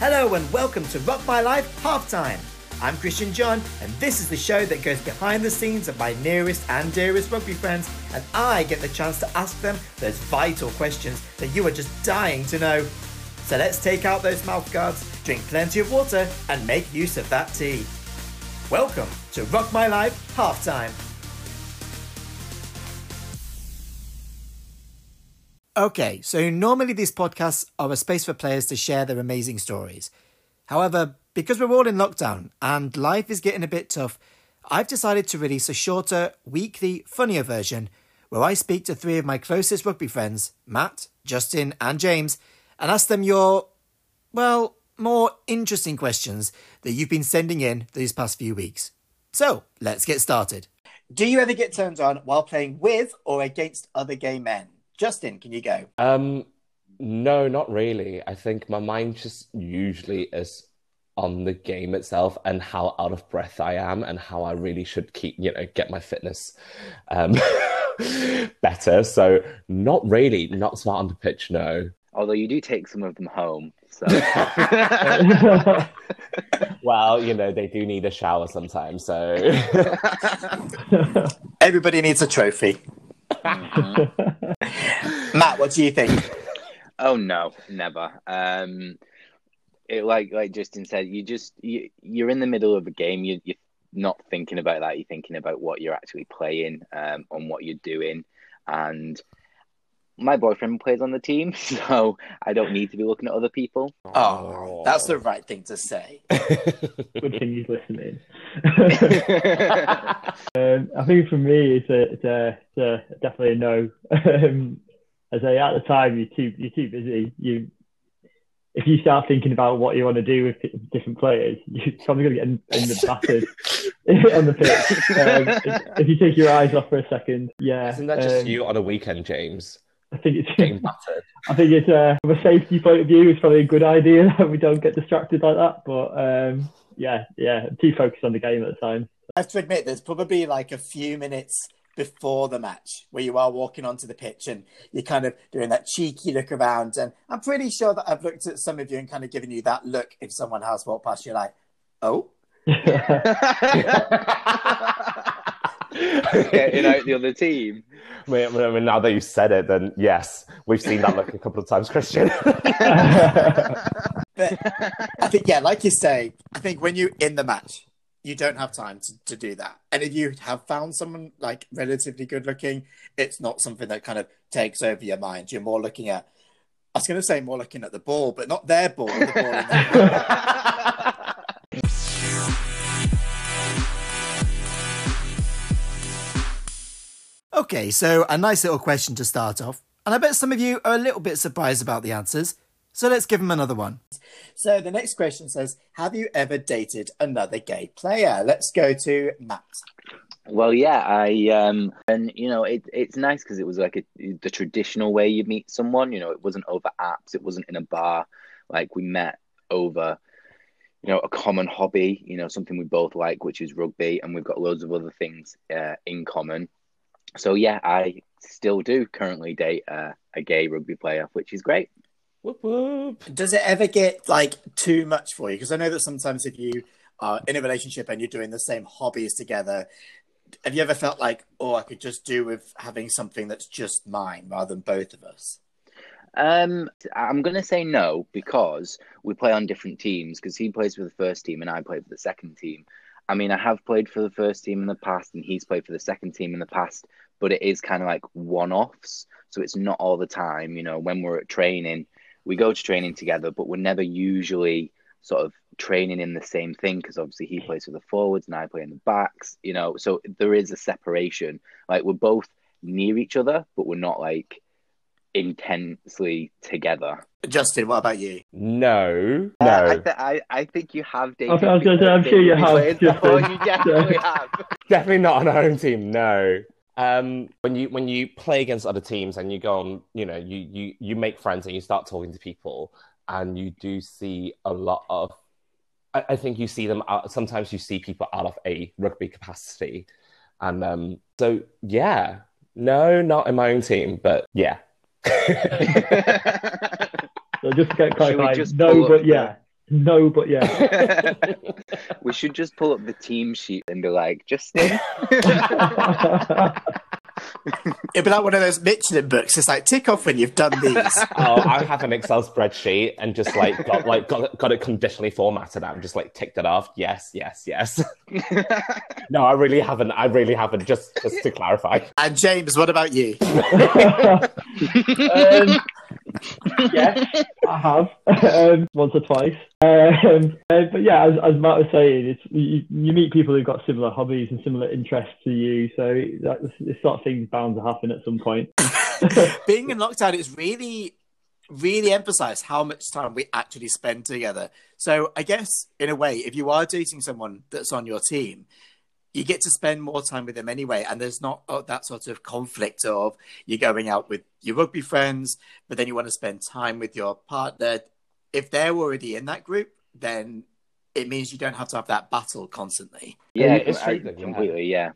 Hello and welcome to Rock My Life Halftime. I'm Christian John, and this is the show that goes behind the scenes of my nearest and dearest rugby friends, and I get the chance to ask them those vital questions that you are just dying to know. So let's take out those mouthguards, drink plenty of water, and make use of that tea. Welcome to Rock My Life Halftime. Okay, so normally these podcasts are a space for players to share their amazing stories. However, because we're all in lockdown and life is getting a bit tough, I've decided to release a shorter, weekly, funnier version where I speak to three of my closest rugby friends, Matt, Justin, and James, and ask them your, well, more interesting questions that you've been sending in these past few weeks. So, let's get started. Do you ever get turned on while playing with or against other gay men? Justin, can you go? Um, no, not really. I think my mind just usually is on the game itself and how out of breath I am and how I really should keep, you know, get my fitness um, better. So not really, not smart on the pitch, no. Although you do take some of them home. So well, you know, they do need a shower sometimes, so Everybody needs a trophy. Matt, what do you think? Oh no, never. Um, it like like Justin said, you just you, you're in the middle of a game. You, you're not thinking about that. You're thinking about what you're actually playing um, and what you're doing. And my boyfriend plays on the team, so I don't need to be looking at other people. Oh, that's the right thing to say. Good thing he's listening. um, I think for me, it's a, it's a, it's a definitely a no. Um, as I at the time, you're too you're too busy. You if you start thinking about what you want to do with different players, you're probably going to get in, in the battered on the pitch. Um, if, if, you take your eyes off for a second, yeah. Isn't that just um, you on a weekend, James? I think it's getting battered. I think it's uh, from a safety point of view, it's probably a good idea that we don't get distracted like that. But um, yeah, yeah, too focused on the game at the time. I have to admit, there's probably like a few minutes before the match where you are walking onto the pitch and you're kind of doing that cheeky look around. And I'm pretty sure that I've looked at some of you and kind of given you that look if someone has walked past you, like, oh. Getting out the other team. I mean, I mean, now that you said it, then yes, we've seen that look a couple of times, Christian. but I think, yeah, like you say, I think when you're in the match, you don't have time to, to do that. And if you have found someone like relatively good looking, it's not something that kind of takes over your mind. You're more looking at, I was going to say more looking at the ball, but not their ball. The ball okay, so a nice little question to start off. And I bet some of you are a little bit surprised about the answers. So let's give him another one. So the next question says, "Have you ever dated another gay player?" Let's go to Matt. Well, yeah, I um, and you know, it it's nice because it was like a, the traditional way you meet someone. You know, it wasn't over apps, it wasn't in a bar. Like we met over, you know, a common hobby. You know, something we both like, which is rugby, and we've got loads of other things uh, in common. So yeah, I still do currently date uh, a gay rugby player, which is great. Whoop, whoop. Does it ever get like too much for you? Because I know that sometimes if you are in a relationship and you're doing the same hobbies together, have you ever felt like, oh, I could just do with having something that's just mine rather than both of us? Um, I'm going to say no because we play on different teams. Because he plays for the first team and I play for the second team. I mean, I have played for the first team in the past, and he's played for the second team in the past. But it is kind of like one-offs, so it's not all the time. You know, when we're at training, we go to training together, but we're never usually sort of training in the same thing because obviously he plays for the forwards and I play in the backs, you know. So there is a separation. Like we're both near each other, but we're not like intensely together. Justin, what about you? No, uh, no. I, th- I, I think you have dated. I was going to say, I'm sure you have. Oh, you definitely have. Definitely not on our own team. No. Um, when you when you play against other teams and you go on, you know, you you you make friends and you start talking to people, and you do see a lot of. I, I think you see them out. Sometimes you see people out of a rugby capacity, and um, so yeah, no, not in my own team, but yeah. So just get qualified. No, but yeah. No, but yeah. we should just pull up the team sheet and be like, Justin. It'd be like one of those Michelin books. It's like tick off when you've done these. oh, I have an Excel spreadsheet and just like got like got, got it conditionally formatted out and just like ticked it off. Yes, yes, yes. no, I really haven't. I really haven't. Just just to clarify. And James, what about you? um, yeah, I have um, once or twice. Um, uh, but yeah, as, as, Matt was saying, it's you, you, meet people who've got similar hobbies and similar interests to you, so that, this sort of thing's bound to happen at some point. Being in lockdown is really, really emphasised how much time we actually spend together. So I guess in a way, if you are dating someone that's on your team, you get to spend more time with them anyway and there's not oh, that sort of conflict of you're going out with your rugby friends but then you want to spend time with your partner. If they're already in that group then it means you don't have to have that battle constantly. Yeah it's true, completely yeah.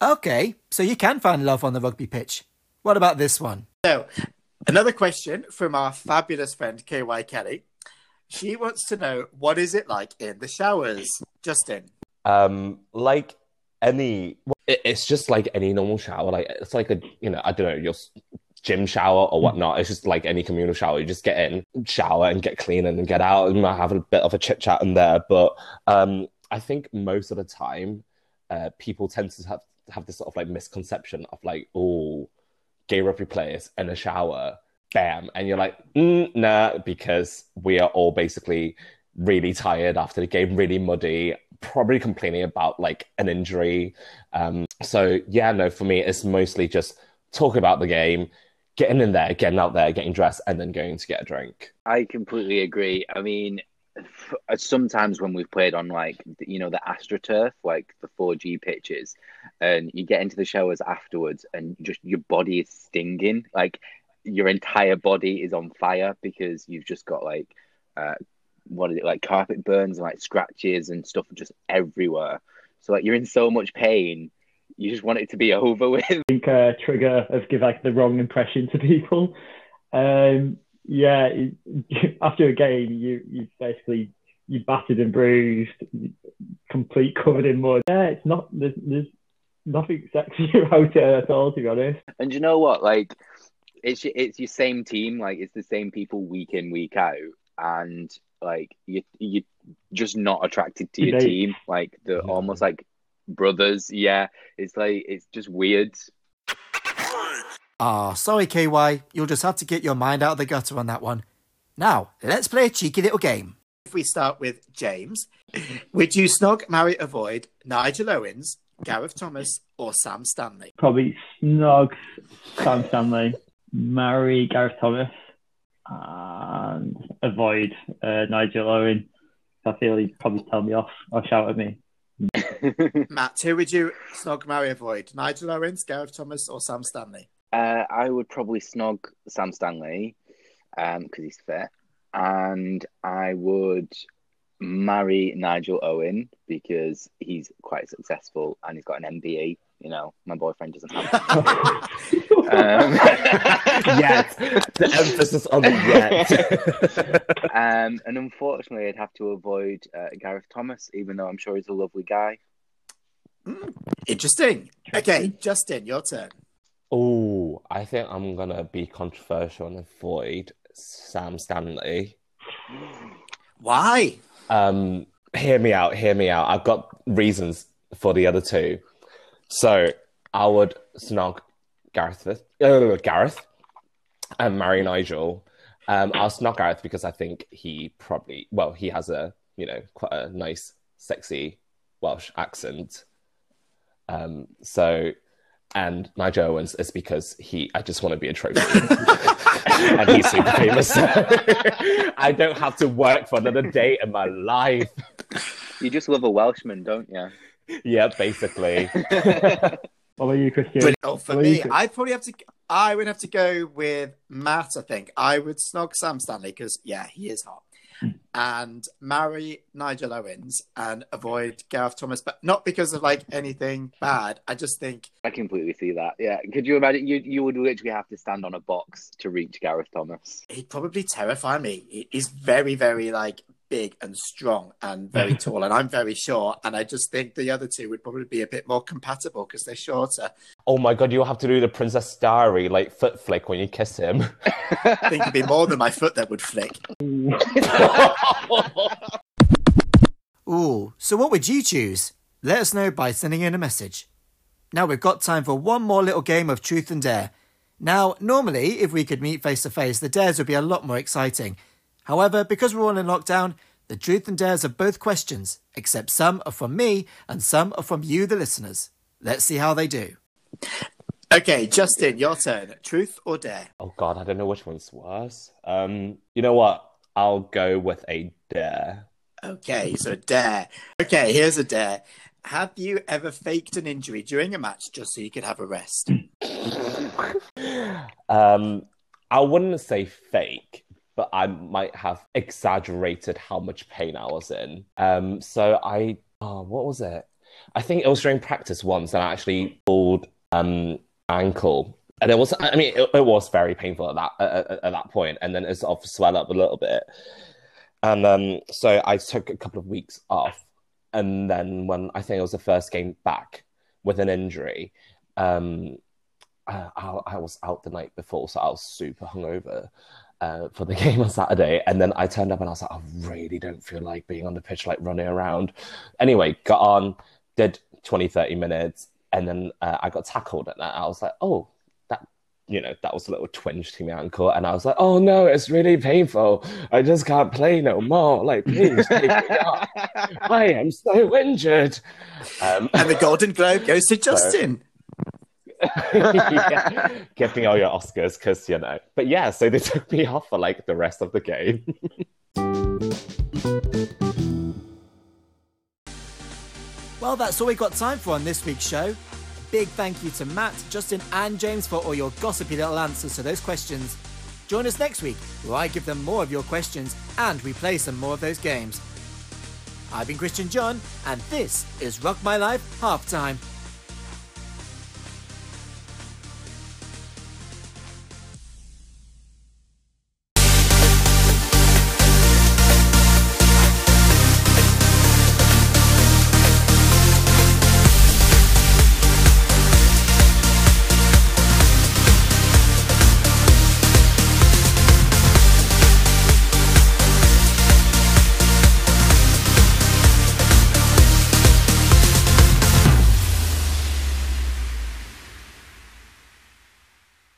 Okay so you can find love on the rugby pitch. What about this one? So another question from our fabulous friend ky kelly she wants to know what is it like in the showers, Justin. Um, like any, it's just like any normal shower. Like it's like a, you know, I don't know, your gym shower or whatnot. It's just like any communal shower. You just get in, shower, and get clean, and then get out, and have a bit of a chit chat in there. But um, I think most of the time, uh, people tend to have have this sort of like misconception of like, oh, gay rugby players in a shower bam, and you're like, mm, nah, because we are all basically really tired after the game, really muddy, probably complaining about like an injury. Um, so yeah, no, for me, it's mostly just talking about the game, getting in there, getting out there, getting dressed, and then going to get a drink. I completely agree. I mean, sometimes when we've played on like you know the astroturf like the 4g pitches and you get into the showers afterwards and just your body is stinging like your entire body is on fire because you've just got like uh, what is it like carpet burns and like scratches and stuff just everywhere. So like you're in so much pain, you just want it to be over with. I think uh, trigger of give like the wrong impression to people. Um, yeah, after a game, you you basically you battered and bruised, complete covered in mud. Yeah, it's not there's, there's nothing sexy about it at all, to be honest. And you know what, like it's it's your same team, like it's the same people week in week out, and like you you just not attracted to your team, like they're yeah. almost like brothers. Yeah, it's like it's just weird. Ah, oh, sorry, KY. You'll just have to get your mind out of the gutter on that one. Now, let's play a cheeky little game. If we start with James, would you snog, marry, avoid Nigel Owens, Gareth Thomas, or Sam Stanley? Probably snog Sam Stanley marry Gareth Thomas and avoid uh, Nigel Owen. I feel he'd probably tell me off or shout at me. Matt, who would you snog, marry, avoid? Nigel Owens, Gareth Thomas, or Sam Stanley? Uh, I would probably snog Sam Stanley because um, he's fit, and I would marry Nigel Owen because he's quite successful and he's got an MBE you know, my boyfriend doesn't have um, yet. The emphasis on the yet. um, and unfortunately, I'd have to avoid uh, Gareth Thomas, even though I'm sure he's a lovely guy. Mm, interesting. Okay, Justin, your turn. Oh, I think I'm gonna be controversial and avoid Sam Stanley. Why? Um, hear me out. Hear me out. I've got reasons for the other two. So I would snog Gareth, uh, Gareth, and marry Nigel. Um, I'll snog Gareth because I think he probably, well, he has a you know quite a nice, sexy Welsh accent. Um, so, and Nigel Owens is because he, I just want to be a trophy, and he's super famous. I don't have to work for another day in my life. You just love a Welshman, don't you? Yeah, basically. what about you, Christian? oh, for me, I'd probably have to. I would have to go with Matt. I think I would snog Sam Stanley because yeah, he is hot. Hmm. and marry Nigel Owens and avoid Gareth Thomas, but not because of like anything bad. I just think I completely see that. Yeah. Could you imagine? You you would literally have to stand on a box to reach Gareth Thomas. he'd probably terrify me. He's very, very like big and strong and very tall, and I'm very short. And I just think the other two would probably be a bit more compatible because they're shorter. Oh my god, you'll have to do the Princess Diary like foot flick when you kiss him. I think it'd be more than my foot that would flick. Ooh, so what would you choose? Let us know by sending in a message. Now we've got time for one more little game of truth and dare. Now, normally, if we could meet face to face, the dares would be a lot more exciting. However, because we're all in lockdown, the truth and dares are both questions, except some are from me and some are from you, the listeners. Let's see how they do. Okay, Justin, your turn. Truth or dare? oh god, I don't know which one's worse. Um, you know what? I'll go with a dare. Okay, so a dare. Okay, here's a dare. Have you ever faked an injury during a match just so you could have a rest? Um, I wouldn't say fake, but I might have exaggerated how much pain I was in. Um, so I, oh, what was it? I think it was during practice once, and I actually pulled um ankle, and it was. I mean, it, it was very painful at that at, at- at that point, and then it sort of swelled up a little bit, and um, so I took a couple of weeks off, and then when I think it was the first game back with an injury, um, I, I was out the night before, so I was super hungover uh, for the game on Saturday. And then I turned up and I was like, I really don't feel like being on the pitch, like running around. Anyway, got on, did 20, 30 minutes, and then uh, I got tackled. And I was like, oh, that, you know, that was a little twinge to my ankle. And I was like, oh no, it's really painful. I just can't play no more. Like, please take me up. I am so injured. Um, And the Golden Globe goes to Justin. yeah. Give me all your Oscars, because you know. But yeah, so they took me off for like the rest of the game. Well, that's all we've got time for on this week's show. Big thank you to Matt, Justin, and James for all your gossipy little answers to those questions. Join us next week, where I give them more of your questions and we play some more of those games. I've been Christian John, and this is Rock My Life Halftime.